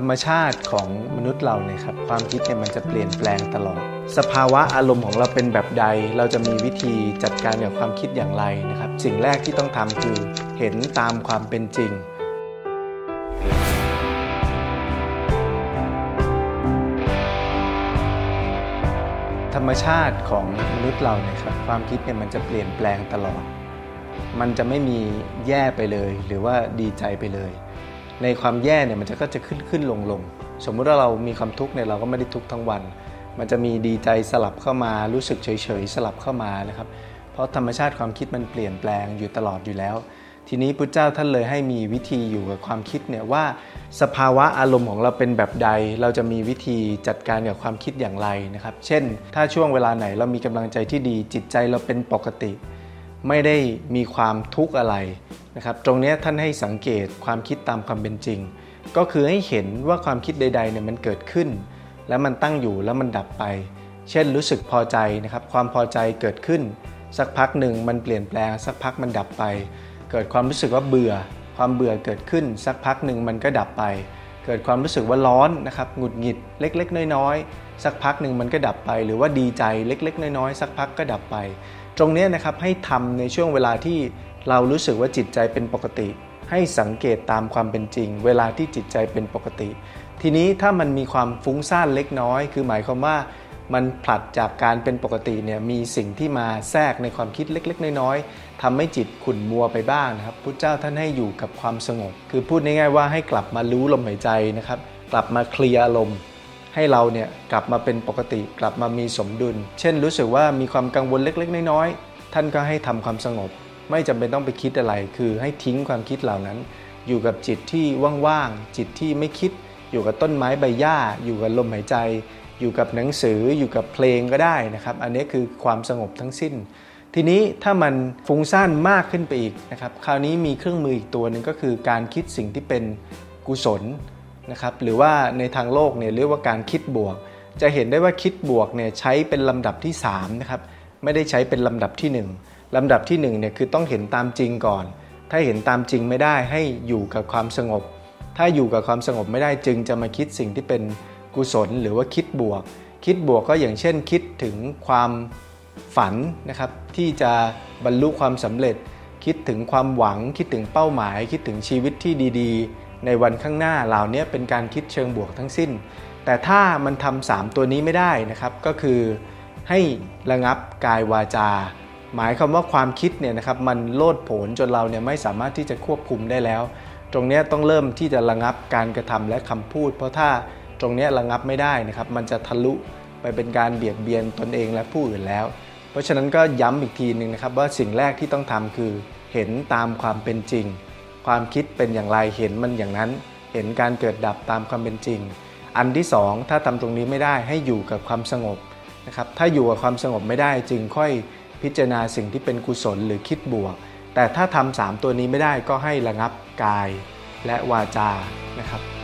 ธรรมชาติของมนุษย์เราเนี่ยครับความคิดเนี่ยมันจะเปลี่ยนแปลงตลอด สภาวะอารมณ์ของเราเป็นแบบใด เราจะมีวิธีจัดการกับความคิดอย่างไรนะครับ สิ่งแรกที่ต้องทำคือเห็นตามความเป็นจริงธรรมชาติของมนุษย์เราเนี่ยครับความคิดเนี่ยมันจะเปลี่ยนแปลงตลอด มันจะไม่มีแย่ไปเลย หรือว่าดีใจไปเลย ในความแย่เนี่ยมันจะก็จะขึ้นขึ้นลงลงสมมุติว่าเรามีความทุกข์เนี่ยเราก็ไม่ได้ทุกข์ทั้งวัน มันจะมีดีใจสลับเข้ามารู้สึกเฉยๆสลับเข้ามานะครับเพราะธรรมชาติความคิดมันเปลี่ยนแปลงอยู่ตลอดอยู่แล้ว ทีนี้พุทธเจ้าท่านเลยให้มีวิธีอยู่กับความคิดเนี่ยว่าสภาวะอารมณ์ของเราเป็นแบบใด เราจะมีวิธีจัดการกับความคิดอย่างไรนะครับ เช่น ถ้าช่วงเวลาไหนเรามีกำลังใจที่ดีจิตใจเราเป็นปกติ ไม่ได้มีความทุกข์อะไร นะครับตรงนี้ท่านให้สังเกตความคิดตามความเป็นจริง ก็คือให้เห็นว่าความคิดใดๆเนี่ยมันเกิดขึ้น แล้วมันตั้งอยู่แล้วมันดับไป เช่นรู้สึกพอใจนะครับความพอใจเกิดขึ้น สักพักหนึ่งมันเปลี่ยนแปลง สักพักมันดับไป เกิดความรู้สึกว่าเบื่อ ความเบื่อเกิดขึ้น สักพักหนึ่งมันก็ดับไป เกิดความรู้สึกว่าร้อนนะครับหงุดหงิดเล็ก ๆ น้อยๆสักพักหนึ่งมันก็ดับไป หรือว่าดีใจเล็ก ๆ น้อยๆสักพักก็ดับไป ตรงนี้นะครับให้ทำในช่วงเวลาที่ เรารู้สึกว่าจิตใจเป็นปกติ ให้สังเกตตามความเป็นจริง เวลาที่จิตใจเป็นปกติ ทีนี้ถ้ามันมีความฟุ้งซ่านเล็กน้อย คือหมายความว่ามันผลัดจากการเป็นปกติเนี่ยมีสิ่งที่มาแทรกในความคิดเล็ก ๆ น้อยๆทำให้จิตขุ่นมัวไปบ้างนะครับพุทธเจ้าท่านให้อยู่กับความสงบ คือพูดง่ายๆว่าให้กลับมารู้ลมหายใจนะครับ กลับมาเคลียร์อารมณ์ให้เราเนี่ยกลับมาเป็นปกติ กลับมามีสมดุล เช่นรู้สึกว่ามีความกังวลเล็ก ๆ น้อยๆท่านก็ให้ทำความสงบ ไม่จำเป็นต้องไปคิดอะไร คือให้ทิ้งความคิดเหล่านั้น อยู่กับจิตที่ว่างๆจิตที่ไม่คิด อยู่กับต้นไม้ใบหญ้า อยู่กับลมหายใจ อยู่กับหนังสืออยู่กับเพลงก็ได้นะครับ อันนี้คือความสงบทั้งสิ้น ทีนี้ถ้ามันฟุ้งซ่านมากขึ้นไปอีกนะครับ คราวนี้มีเครื่องมืออีกตัวหนึ่งก็คือการคิดสิ่งที่เป็นกุศลนะครับหรือว่าในทางโลกเนี่ยเรียกว่าการคิดบวก จะเห็นได้ว่าคิดบวกเนี่ยใช้เป็นลำดับที่3นะครับไม่ได้ใช้เป็นลำดับที่ 1 ลำดับที่1เนี่ยคือต้องเห็นตามจริงก่อน ถ้าเห็นตามจริงไม่ได้ให้อยู่กับความสงบ ถ้าอยู่กับความสงบไม่ได้จึงจะมาคิดสิ่งที่เป็นกุศล หรือว่าคิดบวก คิดบวกก็อย่างเช่น คิดถึงความฝันนะครับที่จะบรรลุความสำเร็จ คิดถึงความหวัง คิดถึงเป้าหมาย คิดถึงชีวิตที่ดีๆ ในวันข้างหน้าเหล่านี้เป็นการคิดเชิงบวกทั้งสิ้น แต่ถ้ามันทำสามตัวนี้ไม่ได้นะครับก็คือให้ระงับกายวาจา หมายความว่าความคิดเนี่ยนะครับมันโลดโผนจนเราเนี่ยไม่สามารถที่จะควบคุมได้แล้ว ตรงนี้ต้องเริ่มที่จะระงับการกระทำและคำพูด เพราะถ้าตรงนี้ระงับไม่ได้นะครับมันจะทะลุไปเป็นการเบียดเบียนตนเองและผู้อื่นแล้ว เพราะฉะนั้นก็ย้ำอีกทีหนึ่งนะครับว่าสิ่งแรกที่ต้องทำคือเห็นตามความเป็นจริง ความคิดเป็นอย่างไรเห็นมันอย่างนั้น เห็นการเกิดดับตามความเป็นจริง อันที่สองถ้าทำตรงนี้ไม่ได้ให้อยู่กับความสงบนะครับถ้าอยู่กับความสงบไม่ได้จึงค่อย พิจารณาสิ่งที่เป็นกุศลหรือคิดบวก แต่ถ้าทำสามตัวนี้ไม่ได้ก็ให้ระงับกายและวาจานะครับ